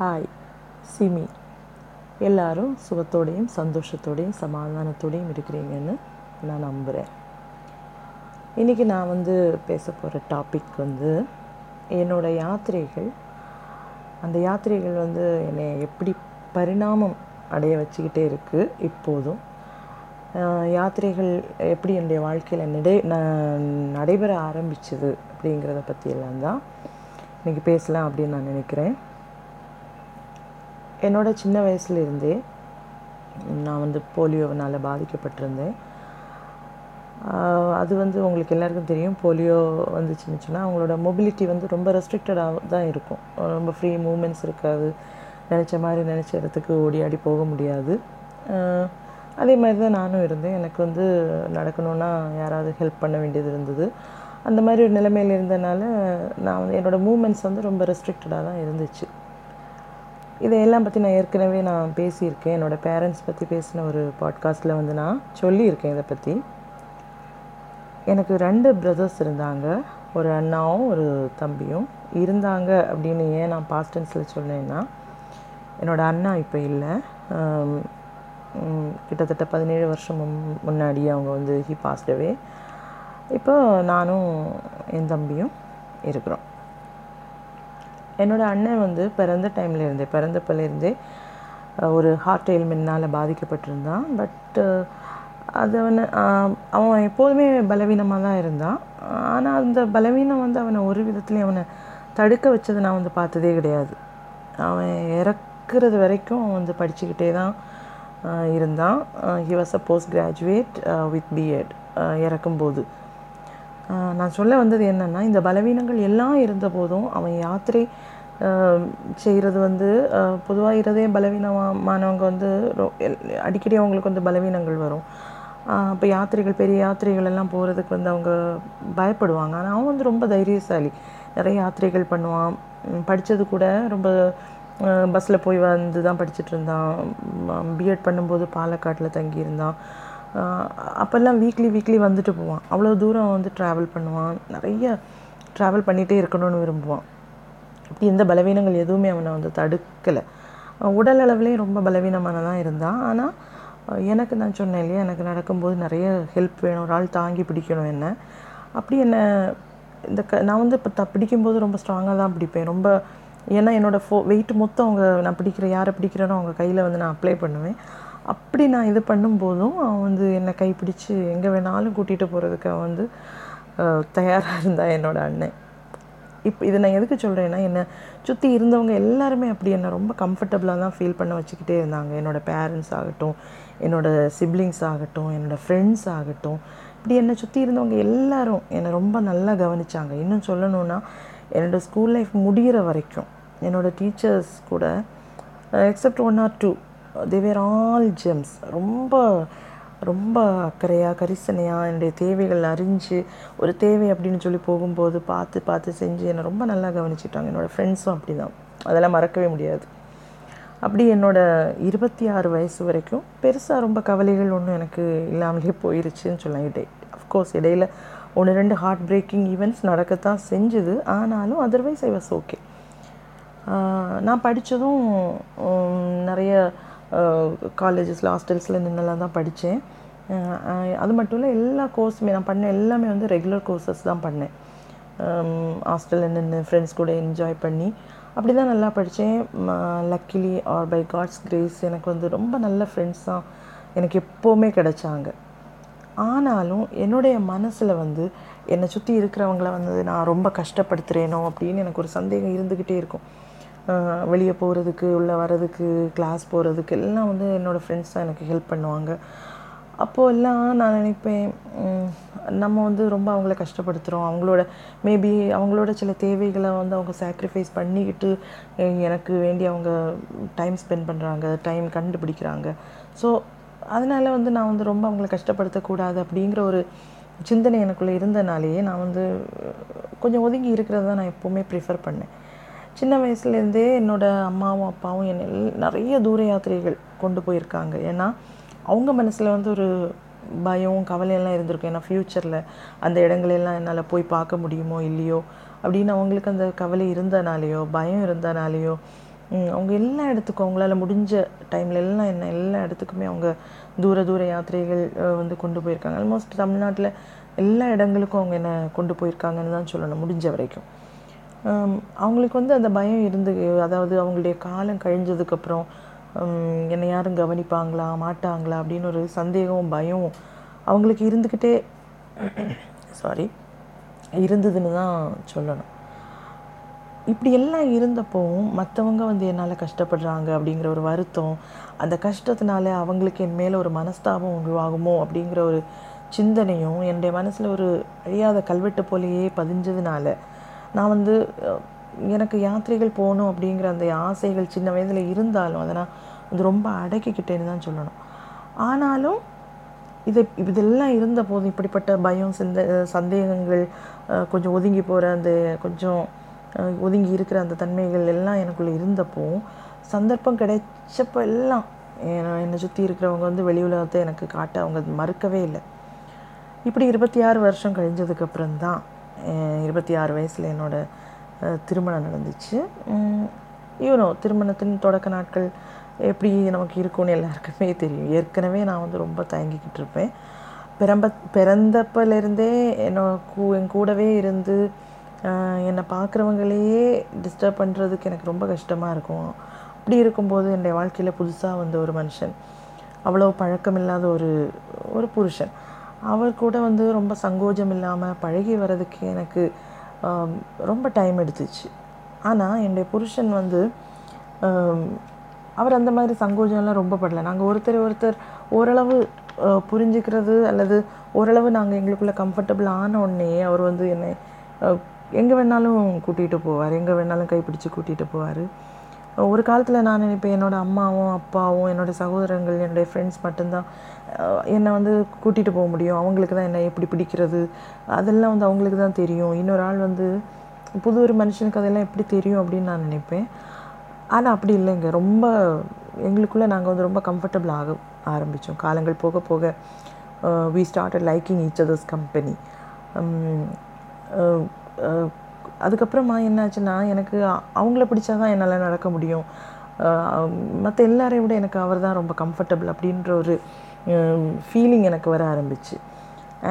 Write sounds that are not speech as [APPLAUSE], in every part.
Hi SIMI. எல்லாரும் சுகத்தோடையும் சந்தோஷத்தோடையும் சமாதானத்தோடையும் இருக்கிறீங்கன்னு நான் நம்புகிறேன் இன்றைக்கி நான் வந்து பேச போகிற டாபிக் வந்து என்னோடய யாத்திரைகள். அந்த யாத்திரைகள் வந்து என்னை எப்படி பரிணாமம் அடைய வச்சுக்கிட்டே இருக்குது இப்போதும். யாத்திரைகள் எப்படி என்னுடைய வாழ்க்கையில் நடை நடைபெற ஆரம்பிச்சது அப்படிங்கிறத பற்றியெல்லாம் தான் இன்றைக்கி பேசலாம் அப்படின்னு நான் நினைக்கிறேன். என்னோட சின்ன வயசுலேருந்தே நான் வந்து போலியோவினால் பாதிக்கப்பட்டிருந்தேன். அது வந்து உங்களுக்கு எல்லாருக்கும் தெரியும். போலியோ வந்துச்சுன்னுச்சுன்னா அவங்களோட மொபிலிட்டி வந்து ரொம்ப ரெஸ்ட்ரிக்டடாக தான் இருக்கும். ரொம்ப ஃப்ரீ மூமெண்ட்ஸ் இருக்காது. நினச்ச மாதிரி நினச்ச இடத்துக்கு ஓடி ஆடி போக முடியாது. அதே மாதிரி தான் நானும் இருந்தேன். எனக்கு வந்து நடக்கணுன்னா யாராவது ஹெல்ப் பண்ண வேண்டியது இருந்தது. அந்த மாதிரி ஒரு நிலைமையில் இருந்தனால நான் வந்து என்னோடய மூமெண்ட்ஸ் வந்து ரொம்ப ரெஸ்ட்ரிக்டடாக தான் இருந்துச்சு. இதையெல்லாம் பற்றி நான் ஏற்கனவே நான் பேசியிருக்கேன். என்னோடய பேரண்ட்ஸ் பற்றி பேசின ஒரு பாட்காஸ்ட்டில் வந்து நான் சொல்லியிருக்கேன் இதை பற்றி எனக்கு ரெண்டு பிரதர்ஸ் இருந்தாங்க. ஒரு அண்ணாவும் ஒரு தம்பியும் இருந்தாங்க அப்படின்னு ஏன் நான் பாஸ்ட் டென்ஸில் சொன்னேன்னா என்னோடய அண்ணா இப்போ இல்லை. கிட்டத்தட்ட பதினேழு வருஷம் முன்- முன்னாடி அவங்க வந்து ஹி பாஸ்டவே இப்போ நானும் என் தம்பியும் இருக்கிறோம். என்னோட அண்ணன் வந்து பிறந்த டைம்ல இருந்தே பிறந்தப்பிலேருந்தே ஒரு ஹார்ட் எயில்மெண்ட்னால் பாதிக்கப்பட்டிருந்தான். பட்டு அது அவனை அவன் எப்போதுமே பலவீனமாக தான் இருந்தான். ஆனால் அந்த பலவீனம் வந்து அவனை ஒரு விதத்துலேயும் அவனை தடுக்க வச்சதை நான் வந்து பார்த்ததே கிடையாது. அவன் இறக்குறது வரைக்கும் அவன் வந்து படிச்சுக்கிட்டே தான் இருந்தான். He was a postgraduate with BEd இறக்கும்போது நான் சொல்ல வந்தது என்னென்னா இந்த பலவீனங்கள் எல்லாம் இருந்த போதும் அவன் யாத்திரை செய்கிறது வந்து பொதுவாக இருதயம் பலவீனமானவங்க வந்து எல்- அடிக்கடி அவங்களுக்கு வந்து பலவீனங்கள் வரும். அப்போ யாத்திரைகள் பெரிய யாத்திரைகள் எல்லாம் போகிறதுக்கு வந்து அவங்க பயப்படுவாங்க. ஆனால் அவன் வந்து ரொம்ப தைரியசாலி. நிறைய யாத்திரைகள் பண்ணுவான். படித்தது கூட ரொம்ப பஸ்ஸில் போய் வந்து தான் படிச்சுட்டு இருந்தான். பிஎட் பண்ணும்போது பாலக்காட்டில் தங்கியிருந்தான். அப்போல்லாம் வீக்லி வீக்லி வந்துட்டு போவான். அவ்வளோ தூரம் வந்து ட்ராவல் பண்ணுவான். நிறைய ட்ராவல் பண்ணிகிட்டே இருக்கணும்னு விரும்புவான். இப்படி எந்த பலவீனங்கள் எதுவுமே அவனை வந்து தடுக்கலை. உடல் அளவுலேயும் ரொம்ப பலவீனமானதான் இருந்தான். ஆனால் எனக்கு நான் சொன்னேன் இல்லையா எனக்கு நடக்கும்போது நிறைய ஹெல்ப் வேணும் ஒரு ஆள் தாங்கி பிடிக்கணும் என்ன. அப்படி என்ன இந்த க நான் வந்து இப்போ த பிடிக்கும்போது ரொம்ப ஸ்ட்ராங்காக தான் பிடிப்பேன். ரொம்ப ஏன்னா என்னோடய ஃபோ வெயிட் மொத்தம் அவங்க நான் பிடிக்கிற யாரை பிடிக்கிறேனோ அவங்க கையில் வந்து நான் அப்ளை பண்ணுவேன். அப்படி நான் இது பண்ணும்போதும் அவன் வந்து என்னை கைப்பிடிச்சு எங்கே வேணாலும் கூட்டிகிட்டு போகிறதுக்கு அவன் வந்து தயாராக இருந்தான் என்னோடய அண்ணன். இப்போ இதை நான் எதுக்கு சொல்கிறேன்னா என்னை சுற்றி இருந்தவங்க எல்லாருமே அப்படி என்னை ரொம்ப கம்ஃபர்டபுளாக தான் ஃபீல் பண்ண வச்சுக்கிட்டே இருந்தாங்க. என்னோடய பேரண்ட்ஸ் ஆகட்டும் என்னோடய சிப்ளிங்ஸ் ஆகட்டும் என்னோடய ஃப்ரெண்ட்ஸ் ஆகட்டும். இப்படி என்னை சுற்றி இருந்தவங்க எல்லாரும் என்னை ரொம்ப நல்லா கவனிச்சாங்க. இன்னும் சொல்லணும்னா என்னோடய ஸ்கூல் லைஃப் முடிகிற வரைக்கும் என்னோடய டீச்சர்ஸ் கூட except one or two they were all gems ரொம்ப ரொம்ப அக்கறையாக கரிசனையாக என்னுடைய தேவைகள் அறிஞ்சு ஒரு தேவை அப்படின்னு சொல்லி போகும்போது பார்த்து பார்த்து செஞ்சு என்னை ரொம்ப நல்லா கவனிச்சிட்டாங்க. என்னோடய ஃப்ரெண்ட்ஸும் அப்படி தான் அதெல்லாம் மறக்கவே முடியாது. அப்படி என்னோடய இருபத்தி ஆறு வயசு வரைக்கும் பெருசாக ரொம்ப கவலைகள் ஒன்றும் எனக்கு இல்லாமலே போயிருச்சுன்னு சொல்லலாம் இடை அஃப்கோர்ஸ் இடையில் ஒன்று ரெண்டு ஹார்ட் பிரேக்கிங் ஈவெண்ட்ஸ் நடக்கத்தான் செஞ்சுது. ஆனாலும் அதர்வைஸ் ஐ வாஸ் ஓகே நான் படித்ததும் நிறைய காலேஜஸில் ஹாஸ்டல்ஸில் நின்னெல்லாம் தான் படித்தேன். அது மட்டும் இல்லை எல்லா கோர்ஸுமே நான் பண்ண எல்லாமே வந்து ரெகுலர் கோர்சஸ் தான் பண்ணேன். ஹாஸ்டலில் நின்று ஃப்ரெண்ட்ஸ் கூட என்ஜாய் பண்ணி அப்படி தான் நல்லா படித்தேன். Luckily or by god's grace எனக்கு வந்து ரொம்ப நல்ல ஃப்ரெண்ட்ஸ் தான் எனக்கு எப்போவுமே கிடைச்சாங்க. ஆனாலும் என்னுடைய மனசில் வந்து என்னை சுற்றி இருக்கிறவங்கள வந்து நான் ரொம்ப கஷ்டப்படுத்துகிறேனோ அப்படின்னு எனக்கு ஒரு சந்தேகம் இருந்துக்கிட்டே இருக்கும். வெளியே போகிறதுக்கு உள்ளே வர்றதுக்கு கிளாஸ் போகிறதுக்கு எல்லாம் வந்து என்னோடய ஃப்ரெண்ட்ஸ் தான் எனக்கு ஹெல்ப் பண்ணுவாங்க. அப்போது எல்லாம் நான் நினைப்பேன் நம்ம வந்து ரொம்ப அவங்கள கஷ்டப்படுத்துகிறோம் அவங்களோட மேபி அவங்களோட சில தேவைகளை வந்து அவங்க சாக்ரிஃபைஸ் பண்ணிக்கிட்டு எனக்கு வேண்டி அவங்க டைம் ஸ்பெண்ட் பண்ணுறாங்க டைம் கண்டுபிடிக்கிறாங்க. ஸோ அதனால் வந்து நான் வந்து ரொம்ப அவங்கள கஷ்டப்படுத்தக்கூடாது அப்படிங்கிற ஒரு சிந்தனை எனக்குள்ளே இருந்தனாலேயே நான் வந்து கொஞ்சம் ஒதுங்கி இருக்கிறது தான் நான் எப்போவுமே ப்ரிஃபர் பண்ணேன். சின்ன வயசுலேருந்தே என்னோடய அம்மாவும் அப்பாவும் என்னை எல்- நிறைய தூர யாத்திரைகள் கொண்டு போயிருக்காங்க. ஏன்னா அவங்க மனசில் வந்து ஒரு பயம் கவலையெல்லாம் இருந்திருக்கும். ஏன்னா ஃப்யூச்சரில் அந்த இடங்களெல்லாம் என்னால் போய் பார்க்க முடியுமோ இல்லையோ அப்படின்னு அவங்களுக்கு அந்த கவலை இருந்தனாலேயோ பயம் இருந்தனாலேயோ அவங்க எல்லா இடத்துக்கும் அவங்களால முடிஞ்ச டைமில் எல்லாம் என்ன எல்லா இடத்துக்குமே அவங்க தூர தூர யாத்திரைகள் வந்து கொண்டு போயிருக்காங்க. ஆல்மோஸ்ட் தமிழ்நாட்டில் எல்லா இடங்களுக்கும் அவங்க என்ன கொண்டு போயிருக்காங்கன்னு தான் சொல்லணும் முடிஞ்ச வரைக்கும். அவங்களுக்கு வந்து அந்த பயம் இருந்து அதாவது அவங்களுடைய காலம் கழிஞ்சதுக்கப்புறம் என்னை யாரும் கவனிப்பாங்களா மாட்டாங்களா அப்படின்னு ஒரு சந்தேகம் பயம் அவங்களுக்கு இருந்துக்கிட்டே சாரி இருந்ததுன்னு தான் சொல்லணும். இப்படி எல்லாம் இருந்தப்போவும் மற்றவங்க வந்து என்னால் கஷ்டப்படுறாங்க அப்படிங்கிற ஒரு வருத்தம் அந்த கஷ்டத்தினால அவங்களுக்கு என் மேலே ஒரு மனஸ்தாபம் உருவாகுமோ அப்படிங்கிற ஒரு சிந்தனையும் என்னுடைய மனசில் ஒரு அழியாத கல்வெட்டு போலேயே பதிஞ்சதுனால நான் வந்து எனக்கு யாத்திரைகள் போகணும் அப்படிங்கிற அந்த ஆசைகள் சின்ன வயதில் இருந்தாலும் அதை நான் வந்து ரொம்ப அடக்கிக்கிட்டேன்னு தான் சொல்லணும். ஆனாலும் இது இதெல்லாம் இருந்த போது இப்படிப்பட்ட பயம் சிந்த சந்தேகங்கள் கொஞ்சம் ஒதுங்கி போகிற அந்த கொஞ்சம் ஒதுங்கி இருக்கிற அந்த தன்மைகள் எல்லாம் எனக்குள்ளே இருந்தப்போ சந்தர்ப்பம் கிடைச்சப்போ எல்லாம் என்னை சுற்றி இருக்கிறவங்க வந்து வெளி உலகத்தை எனக்கு காட்ட அவங்க மறுக்கவே இல்லை. இப்படி இருபத்தி ஆறு வருஷம் கழிஞ்சதுக்கப்புறம் தான் இருபத்தி ஆறு வயசில் என்னோடய திருமணம் நடந்துச்சு. யூனோ திருமணத்தின் தொடக்க நாட்கள் எப்படி நமக்கு இருக்கும்னு எல்லாருக்குமே தெரியும். ஏற்கனவே நான் வந்து ரொம்ப தயங்கிக்கிட்டு இருப்பேன். பிறம்ப பிறந்தப்பலேருந்தே என்னோட கூ என் கூடவே இருந்து என்னை பார்க்குறவங்களையே டிஸ்டர்ப் பண்ணுறதுக்கு எனக்கு ரொம்ப கஷ்டமாக இருக்கும். அப்படி இருக்கும்போது என்னுடைய வாழ்க்கையில் புதுசாக வந்த ஒரு மனுஷன். அவ்வளோ பழக்கம் இல்லாத ஒரு ஒரு புருஷன். அவர் கூட வந்து ரொம்ப சங்கோஜம் இல்லாமல் பழகி வர்றதுக்கு எனக்கு ரொம்ப டைம் எடுத்துச்சு. ஆனால் என்னுடைய புருஷன் வந்து அவர் அந்த மாதிரி சங்கோஜம்லாம் ரொம்ப படல. நாங்கள் ஒருத்தர் ஒருத்தர் ஓரளவு புரிஞ்சுக்கிறது அல்லது ஓரளவு நாங்கள் எங்களுக்குள்ளே கம்ஃபர்டபுள் ஆன உடனே அவர் வந்து என்னை எங்கே வேணாலும் கூட்டிகிட்டு போவார். எங்கே வேணாலும் கைப்பிடிச்சு கூட்டிகிட்டு போவார். ஒரு காலத்தில் நான் நினைப்பேன் என்னோட அம்மாவும் அப்பாவும் என்னோட சகோதரங்கள் என்னுடைய ஃப்ரெண்ட்ஸ் மட்டும்தான் என்னை வந்து கூட்டிகிட்டு போக முடியும். அவங்களுக்கு தான் என்னை எப்படி பிடிக்கிறது? அதெல்லாம் வந்து அவங்களுக்கு தான் தெரியும். இன்னொரு ஆள் வந்து புது ஒரு மனுஷனுக்கு அதெல்லாம் எப்படி தெரியும் அப்படின்னு நான் நினைப்பேன். ஆனால் அப்படி இல்லைங்க. ரொம்ப எங்களுக்குள்ளே நாங்கள் வந்து ரொம்ப கம்ஃபர்டபுள் ஆக ஆரம்பித்தோம் காலங்கள் போக போக we start liking each others company அதுக்கப்புறமா என்னாச்சுன்னா எனக்கு அவங்கள பிடிச்சா தான் என்னால் நடக்க முடியும். மற்ற எல்லாரையும் விட எனக்கு அவர் தான் ரொம்ப கம்ஃபர்டபுள் அப்படின்ற ஒரு ஃபீலிங் எனக்கு வர ஆரம்பிச்சு.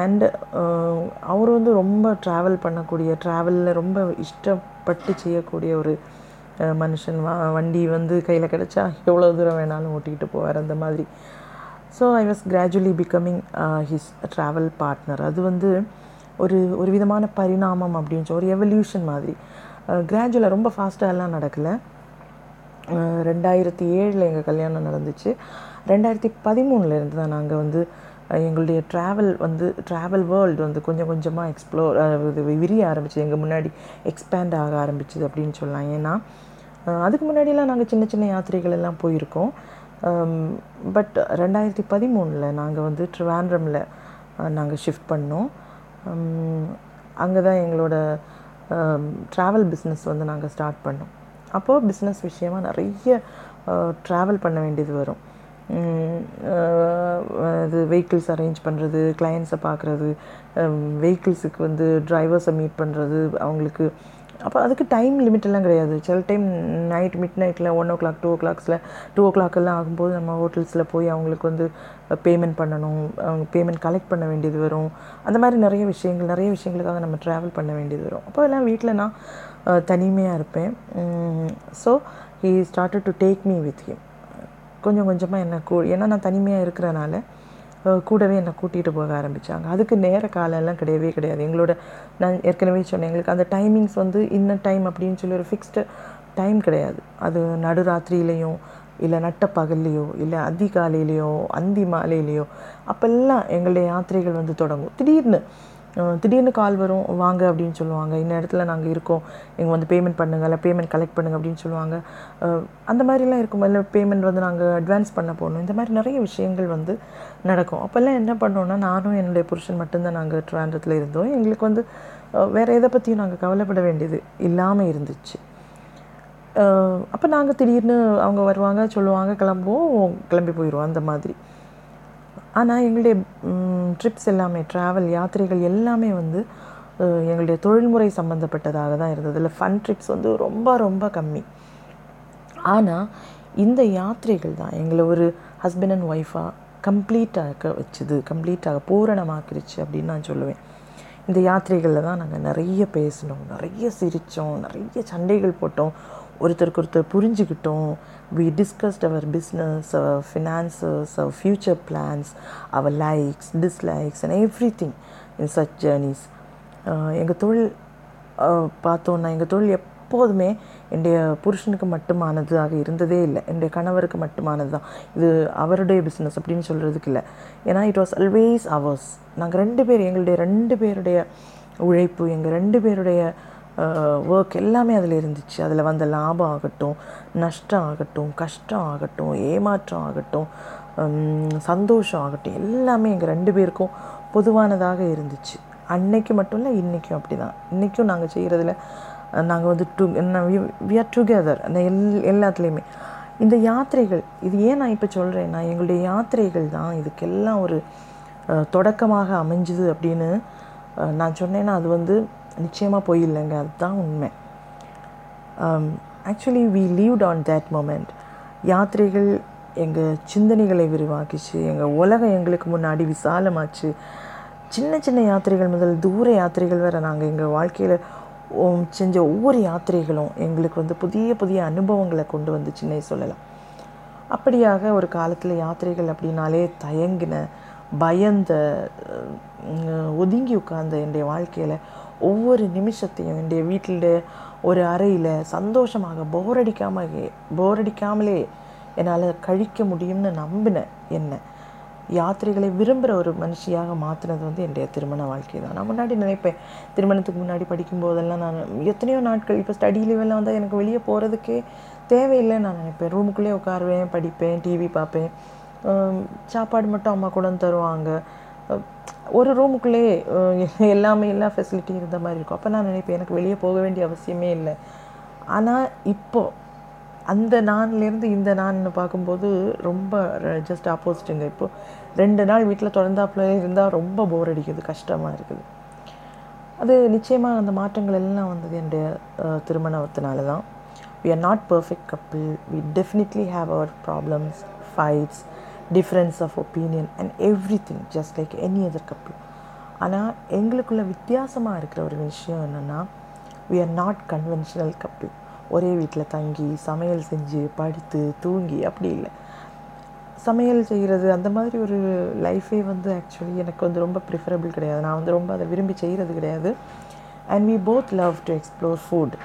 அண்டு அவர் வந்து ரொம்ப ட்ராவல் பண்ணக்கூடிய ட்ராவலில் ரொம்ப இஷ்டப்பட்டு செய்யக்கூடிய ஒரு மனுஷன். வா வண்டி வந்து கையில் கிடச்சா எவ்வளோ தூரம் வேணாலும் ஓட்டிக்கிட்டு போவார் அந்த மாதிரி. So I was gradually becoming his travel partner அது வந்து ஒரு ஒரு விதமான பரிணாமம் அப்படின்னு சொல்லி ஒரு எவல்யூஷன் மாதிரி. கிராஜுவலாக ரொம்ப ஃபாஸ்ட்டாக எல்லாம் நடக்கலை. ரெண்டாயிரத்தி ஏழில் எங்கள் கல்யாணம் நடந்துச்சு. ரெண்டாயிரத்தி பதிமூணுலேருந்து தான் நாங்கள் வந்து எங்களுடைய ட்ராவல் வந்து ட்ராவல் வேர்ல்டு வந்து கொஞ்சம் கொஞ்சமாக எக்ஸ்ப்ளோர் இது விரிய ஆரம்பிச்சு எங்கள் முன்னாடி எக்ஸ்பேண்ட் ஆக ஆரம்பிச்சுது அப்படின்னு சொல்லலாம். ஏன்னா அதுக்கு முன்னாடிலாம் நாங்கள் சின்ன சின்ன யாத்திரைகள் எல்லாம் போயிருக்கோம். பட் ரெண்டாயிரத்தி பதிமூணில் நாங்கள் வந்து ட்ரிவாண்ட்ரமில் நாங்கள் ஷிஃப்ட் பண்ணோம். அங்கே தான் எங்களோட ட்ராவல் பிஸ்னஸ் வந்து நாங்கள் ஸ்டார்ட் பண்ணோம். அப்போது பிஸ்னஸ் விஷயமா நிறைய ட்ராவல் பண்ண வேண்டியது வரும். இது வெஹிக்கிள்ஸ் அரேஞ்ச் பண்ணுறது கிளையண்ட்ஸை பார்க்குறது வெஹிக்கிள்ஸுக்கு வந்து டிரைவர்ஸை மீட் பண்ணுறது அவங்களுக்கு அப்போ அதுக்கு டைம் லிமிட்டெல்லாம் கிடையாது. சில டைம் நைட் மிட் நைட்டில் ஒன் ஓ கிளாக் டூ ஓ கிளாக்ஸில் டூ ஓ கிளாக் எல்லாம் ஆகும்போது நம்ம ஹோட்டல்ஸில் போய் அவங்களுக்கு வந்து பேமெண்ட் பண்ணணும். அவங்க பேமெண்ட் கலெக்ட் பண்ண வேண்டியது வரும். அந்த மாதிரி நிறைய விஷயங்கள் நிறைய விஷயங்களுக்காக நம்ம ட்ராவல் பண்ண வேண்டியது வரும். அப்போ எல்லாம் வீட்டில் நான் தனிமையாக இருப்பேன். So he started to take me with him கொஞ்சம் கொஞ்சமாக என்ன கூ ஏன்னா நான் தனிமையாக இருக்கிறனால கூடவே என்னை கூட்டிகிட்டு போக ஆரம்பித்தாங்க அதுக்கு நேர காலம்லாம் கிடையவே கிடையாது. எங்களோட நான் ஏற்கனவே சொன்னேன் எங்களுக்கு அந்த டைமிங்ஸ் வந்து இன்ன டைம் அப்படின்னு சொல்லி ஒரு ஃபிக்ஸ்டு டைம் கிடையாது. அது நடுராத்திரியிலையும் இல்லை நட்ட பகல்லையோ இல்லை அதிகாலையிலையோ அந்தி மாலையிலையோ அப்போல்லாம் எங்களுடைய யாத்திரைகள் வந்து தொடங்கும். திடீர்னு திடீர்னு கால் வரும் வாங்க அப்படின்னு சொல்லுவாங்க. இந்த இடத்துல நாங்கள் இருக்கோம். இங்கே வந்து பேமெண்ட் பண்ணுங்கள் இல்லை பேமெண்ட் கலெக்ட் பண்ணுங்க அப்படின்னு சொல்லுவாங்க. அந்த மாதிரிலாம் இருக்கும். இல்லை பேமெண்ட் வந்து நாங்கள் அட்வான்ஸ் பண்ண போகணும். இந்த மாதிரி நிறைய விஷயங்கள் வந்து நடக்கும். அப்போல்லாம் என்ன பண்ணோன்னா நானும் என்னுடைய புருஷன் மட்டும்தான் நாங்கள் ட்ராண்டத்தில் இருந்தோம். எங்களுக்கு வந்து வேறு எதை பற்றியும் நாங்கள் கவலைப்பட வேண்டியது இல்லாமல் இருந்துச்சு. அப்போ நாங்கள் திடீர்னு அவங்க வருவாங்க சொல்லுவாங்க கிளம்புவோம் கிளம்பி போயிடுவோம் அந்த மாதிரி. ஆனால் எங்களுடைய ட்ரிப்ஸ் எல்லாமே ட்ராவல் யாத்திரைகள் எல்லாமே வந்து எங்களுடைய தொழில்முறை சம்மந்தப்பட்டதாக தான் இருந்தது. இல்லை ஃபன் ட்ரிப்ஸ் வந்து ரொம்ப ரொம்ப கம்மி. ஆனால் இந்த யாத்திரைகள் தான் எங்களை ஒரு ஹஸ்பண்ட் அண்ட் ஒய்ஃபாக கம்ப்ளீட்டாக வச்சுது. கம்ப்ளீட்டாக பூரணமாக்கிருச்சு அப்படின்னு நான் சொல்லுவேன். இந்த யாத்திரைகளில் தான் நாங்கள் நிறைய பேசினோம். நிறைய சிரித்தோம் நிறைய சண்டைகள் போட்டோம். ஒருத்தருக்கு ஒருத்தர் புரிஞ்சுக்கிட்டோம். We discussed our business our finances our future plans our likes dislikes and everything in such journeys எங்கள் தொழில் பார்த்தோன்னா எங்கள் தொழில் எப்போதுமே என்னுடைய புருஷனுக்கு மட்டுமானதாக இருந்ததே இல்லை. என்னுடைய கணவருக்கு மட்டுமானது தான். இது அவருடைய பிஸ்னஸ் அப்படின்னு சொல்கிறதுக்கு இல்லை. ஏன்னா இட் வாஸ் ஆல்வேஸ் அவர்ஸ் நாங்கள் ரெண்டு பேர் எங்களுடைய ரெண்டு பேருடைய உழைப்பு எங்கள் ரெண்டு பேருடைய ஒர்க் எல்லாமே அதில் இருந்துச்சு. அதில் வந்த லாபம் ஆகட்டும் நஷ்டம் ஆகட்டும் கஷ்டம் ஆகட்டும் ஏமாற்றம் ஆகட்டும் சந்தோஷம் ஆகட்டும் எல்லாமே எங்கள் ரெண்டு பேருக்கும் பொதுவானதாக இருந்துச்சு. அன்னைக்கு மட்டும் இல்லை இன்றைக்கும் அப்படி தான் இன்றைக்கும் நாங்கள் செய்கிறதுல நாங்கள் வந்து டு வி ஆர் டுகெதர் அந்த எல் எல்லாத்துலேயுமே. இந்த யாத்திரைகள் இது ஏன் நான் இப்போ சொல்கிறேன்னா எங்களுடைய யாத்திரைகள் தான் இதுக்கெல்லாம் ஒரு தொடக்கமாக அமைஞ்சுது அப்படின்னு நான் சொன்னேன்னா அது வந்து நிச்சயமாக போய் இல்லைங்க அதுதான் உண்மை. Actually we lived on that moment யாத்திரைகள் எங்கள் சிந்தனைகளை விரிவாக்கிச்சு எங்கள் உலகம் எங்களுக்கு முன்னாடி விசாலமாச்சு. சின்ன சின்ன யாத்திரைகள் முதல் தூர யாத்திரைகள் வேறு நாங்கள் எங்கள் வாழ்க்கையில் செஞ்ச ஒவ்வொரு யாத்திரைகளும் எங்களுக்கு வந்து புதிய புதிய அனுபவங்களை கொண்டு வந்துச்சுன்னே சொல்லலாம். அப்படியாக ஒரு காலத்தில் யாத்திரைகள் அப்படின்னாலே தயங்கின பயந்த ஒதுங்கி உட்கார்ந்த என்னுடைய வாழ்க்கையில் ஒவ்வொரு நிமிஷத்தையும் என்னுடைய வீட்டில் ஒரு அறையில் சந்தோஷமாக போர் அடிக்காமல் போர் அடிக்காமலே என்னால் கழிக்க முடியும்னு நம்பினேன் என்ன? யாத்திரைகளை விரும்புகிற ஒரு மனுஷியாக மாற்றினது வந்து என்னுடைய திருமண வாழ்க்கை தான். நான் முன்னாடி நினைப்பேன் திருமணத்துக்கு முன்னாடி படிக்கும்போதெல்லாம் நான் எத்தனையோ நாட்கள் இப்போ ஸ்டடி லீவெல்லாம் வந்தால் எனக்கு வெளியே போகிறதுக்கே தேவையில்லைன்னு நான் நினைப்பேன். ரூமுக்குள்ளேயே உட்காருவேன் படிப்பேன் டிவி பார்ப்பேன். சாப்பாடு மட்டும் அம்மா கூட வந்து தருவாங்க. ஒரு ரூமுக்குள்ளேயே [LAUGHS] எல்லாமே எல்லா ஃபெசிலிட்டியும் இருந்த மாதிரி இருக்கும். அப்போ நான் நினைப்பேன் எனக்கு வெளியே போக வேண்டிய அவசியமே இல்லை. ஆனால் இப்போது அந்த நான்லேருந்து இந்த நான்னு பார்க்கும்போது ரொம்ப ஜஸ்ட் ஆப்போசிட்டுங்க இப்போது ரெண்டு நாள் வீட்டில் தொடர்ந்தாப்புல இருந்தால் ரொம்ப போர் அடிக்குது கஷ்டமாக இருக்குது. அது நிச்சயமாக அந்த மாற்றங்கள் எல்லாம் வந்தது என்னுடைய திருமணத்தினால தான் we are not perfect couple we definitely have our problems fights difference of opinion and everything just like any other couple ஆனால் எங்களுக்குள்ள வித்தியாசமாக இருக்கிற ஒரு விஷயம் என்னென்னா we are not conventional couple ஒரே வீட்டில் தங்கி சமையல் செஞ்சு படுத்து தூங்கி அப்படி இல்லை. சமையல் செய்கிறது அந்த மாதிரி ஒரு லைஃபே வந்து ஆக்சுவலி எனக்கு வந்து ரொம்ப ப்ரிஃபரபிள் கிடையாது. நான் வந்து ரொம்ப அதை விரும்பி செய்கிறது கிடையாது. And we both love to explore food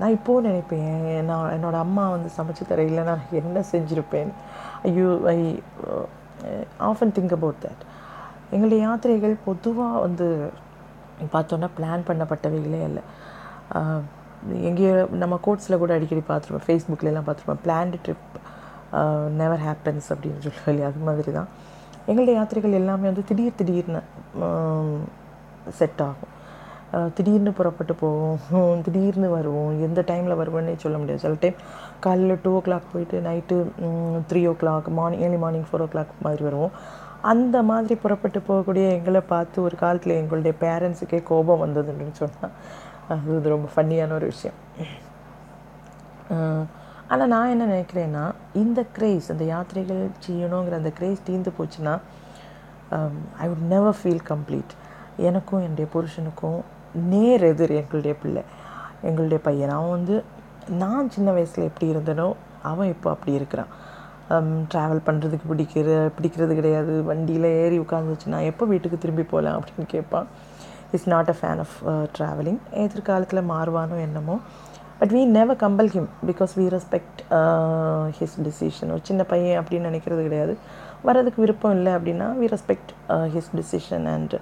நான் இப்போது நினைப்பேன் நான் என்னோடய அம்மா வந்து சமைச்சு தரையில் நான் என்ன செஞ்சுருப்பேன்? ஐயோ I often think about that எங்களுடைய யாத்திரைகள் பொதுவாக வந்து பார்த்தோன்னா பிளான் பண்ணப்பட்டவைகளே இல்லை எங்கேயோ நம்ம கோட்ஸில் கூட அடிக்கடி பார்த்துருப்போம் ஃபேஸ்புக்லலாம் பார்த்துருப்போம் planned trip never uh, happens அப்படின்னு சொல்லுவோம் இல்லையா? அது மாதிரி தான் எங்களுடைய யாத்திரைகள் எல்லாமே வந்து திடீர் திடீர்னு um, செட் ஆகும். திடீர்னு புறப்பட்டு போவோம். [LAUGHS] திடீர்னு வருவோம். எந்த டைமில் வருவோன்னே சொல்ல முடியாது. சில டைம் காலையில் டூ ஓ கிளாக் போயிட்டு night three o'clock morning early morning four o'clock மாதிரி வருவோம். அந்த மாதிரி புறப்பட்டு போகக்கூடிய எங்களை பார்த்து ஒரு காலத்தில் எங்களுடைய பேரண்ட்ஸுக்கே கோபம் வந்ததுன்னு சொன்னால் அது ரொம்ப ஃபன்னியான ஒரு விஷயம். ஆனால் நான் என்ன நினைக்கிறேன்னா இந்த கிரேஸ் அந்த யாத்திரைகள் செய்யணுங்கிற அந்த கிரேஸ் தீர்ந்து போச்சுன்னா I would never feel complete எனக்கும் என்னுடைய புருஷனுக்கும் நேர் எதிர் எங்களுடைய பிள்ளை எங்களுடைய பையன் அவன் வந்து நான் சின்ன வயசில் எப்படி இருந்தனோ அவன் இப்போ அப்படி இருக்கிறான். ட்ராவல் பண்ணுறதுக்கு பிடிக்கிற பிடிக்கிறது கிடையாது. வண்டியில் ஏறி உட்காந்துச்சுன்னா எப்போ வீட்டுக்கு திரும்பி போகலாம் அப்படின்னு கேட்பான். Is not a fan of travelling எதிர்காலத்தில் மாறுவானோ என்னமோ. But we never compel him because we respect his decision ஒரு சின்ன பையன் அப்படின்னு நினைக்கிறது கிடையாது. வரதுக்கு விருப்பம் இல்லை அப்படின்னா we respect his decision and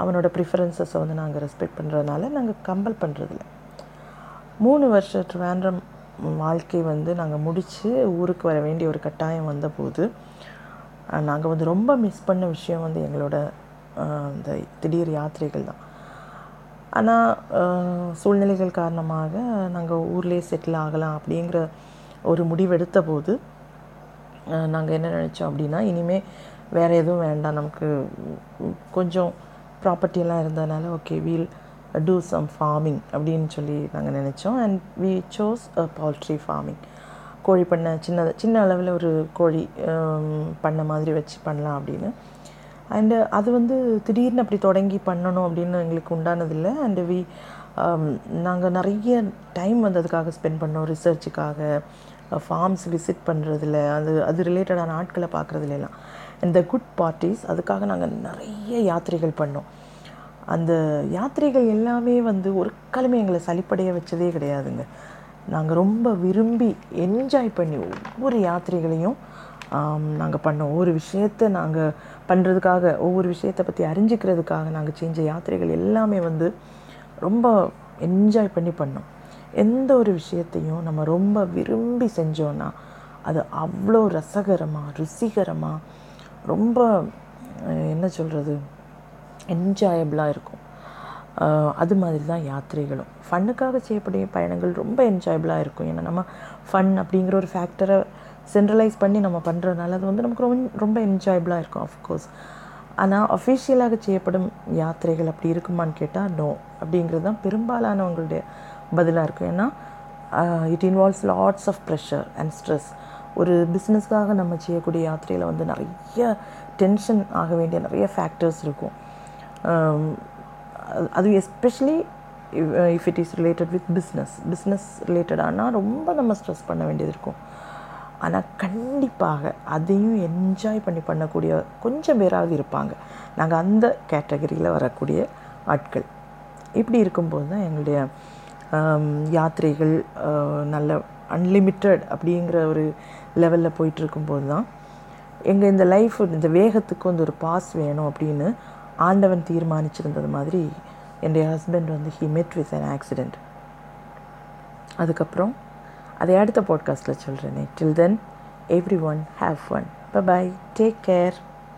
அவனோட ப்ரிஃபரன்சஸை வந்து நாங்கள் ரெஸ்பெக்ட் பண்ணுறதுனால நாங்கள் கம்பல் பண்ணுறதில்ல மூணு வருஷ ட்ரிவாண்ட்ரம் வாழ்க்கை வந்து நாங்கள் முடித்து ஊருக்கு வர வேண்டிய ஒரு கட்டாயம் வந்தபோது நாங்கள் வந்து ரொம்ப மிஸ் பண்ண விஷயம் வந்து எங்களோட இந்த திடீர் யாத்திரைகள் தான். ஆனால் சூழ்நிலைகள் காரணமாக நாங்கள் ஊர்லேயே செட்டில் ஆகலாம் அப்படிங்கிற ஒரு முடிவெடுத்த போது நாங்கள் என்ன நினச்சோம் அப்படின்னா இனிமேல் வேறு எதுவும் வேண்டாம். நமக்கு கொஞ்சம் ப்ராப்பர்ட்டியெல்லாம் இருந்ததுனால okay we'll do some farming அப்படின்னு சொல்லி நாங்கள் நினச்சோம். And we chose a poultry farming கோழி பண்ணை சின்ன சின்ன அளவில் ஒரு கோழி um, பண்ணை மாதிரி வச்சு பண்ணலாம் அப்படின்னு. அண்டு அது வந்து திடீர்னு அப்படி தொடங்கி பண்ணணும் அப்படின்னு எங்களுக்கு உண்டானதில்லை. அண்டு வி um, நாங்கள் நிறைய டைம் வந்து அதுக்காக ஸ்பெண்ட் பண்ணோம். ரிசர்ச்சுக்காக ஃபார்ம்ஸ் விசிட் பண்ணுறதுல அது அது ரிலேட்டடான ஆட்களை பார்க்குறதுல எல்லாம். இந்த குட் பார்ட்டிஸ் அதுக்காக நாங்கள் நிறைய யாத்திரைகள் பண்ணோம். அந்த யாத்திரைகள் எல்லாமே வந்து ஒரு காலமே எங்களை சளிப்படைய வச்சதே கிடையாதுங்க. நாங்கள் ரொம்ப விரும்பி என்ஜாய் பண்ணி ஒவ்வொரு யாத்திரைகளையும் நாங்கள் பண்ணோம். ஒவ்வொரு விஷயத்தை நாங்கள் பண்ணுறதுக்காக ஒவ்வொரு விஷயத்தை பற்றி அறிஞ்சிக்கிறதுக்காக நாங்கள் செஞ்ச யாத்திரைகள் எல்லாமே வந்து ரொம்ப என்ஜாய் பண்ணி பண்ணோம். எந்த ஒரு விஷயத்தையும் நம்ம ரொம்ப விரும்பி செஞ்சோன்னா அது அவ்வளோ ரசகரமாக ருசிகரமாக ரொம்ப என்ன சொல்கிறது என்ஜாயபிளாக இருக்கும். அது மாதிரி தான் யாத்திரைகளும். ஃபன்னுக்காக செய்யக்கூடிய பயணங்கள் ரொம்ப என்ஜாயபிளாக இருக்கும். ஏன்னா நம்ம ஃபன் அப்படிங்கிற ஒரு ஃபேக்டரை சென்ட்ரலைஸ் பண்ணி நம்ம பண்ணுறதுனால அது வந்து நமக்கு ரொம்ப ரொம்ப என்ஜாயபிளாக இருக்கும் ஆஃப்கோர்ஸ் ஆனால் அஃபிஷியலாக செய்யப்படும் யாத்திரைகள் அப்படி இருக்குமான்னு கேட்டால் நோ அப்படிங்கிறது தான் பெரும்பாலானவங்களுடைய பதிலாக இருக்கும். ஏன்னா it involves lots of pressure and stress ஒரு பிஸ்னஸ்க்காக நம்ம செய்யக்கூடிய யாத்திரையில் வந்து நிறைய டென்ஷன் ஆக வேண்டிய நிறைய ஃபேக்டர்ஸ் இருக்கும். அது especially if it is related with business business ரிலேட்டடானால் ரொம்ப நம்ம ஸ்ட்ரெஸ் பண்ண வேண்டியது இருக்கும். ஆனால் கண்டிப்பாக அதையும் என்ஜாய் பண்ணி பண்ணக்கூடிய கொஞ்சம் பேராவது இருப்பாங்க. நாங்கள் அந்த கேட்டகரியில் வரக்கூடிய ஆட்கள். இப்படி இருக்கும்போது தான் எங்களுடைய யாத்திரைகள் நல்ல அன்லிமிட்டட் அப்படிங்கிற ஒரு லெவலில் போயிட்டுருக்கும்போது தான் எங்கள் இந்த லைஃப் இந்த வேகத்துக்கு வந்து ஒரு பாஸ் வேணும் அப்படின்னு ஆண்டவன் தீர்மானிச்சிருந்தது மாதிரி என்னுடைய ஹஸ்பண்ட் வந்து ஹி மெட் வித் அன் ஆக்சிடெண்ட் அதுக்கப்புறம் அதை அடுத்த பாட்காஸ்ட்டில் சொல்கிறேனே till then everyone have bye bye take care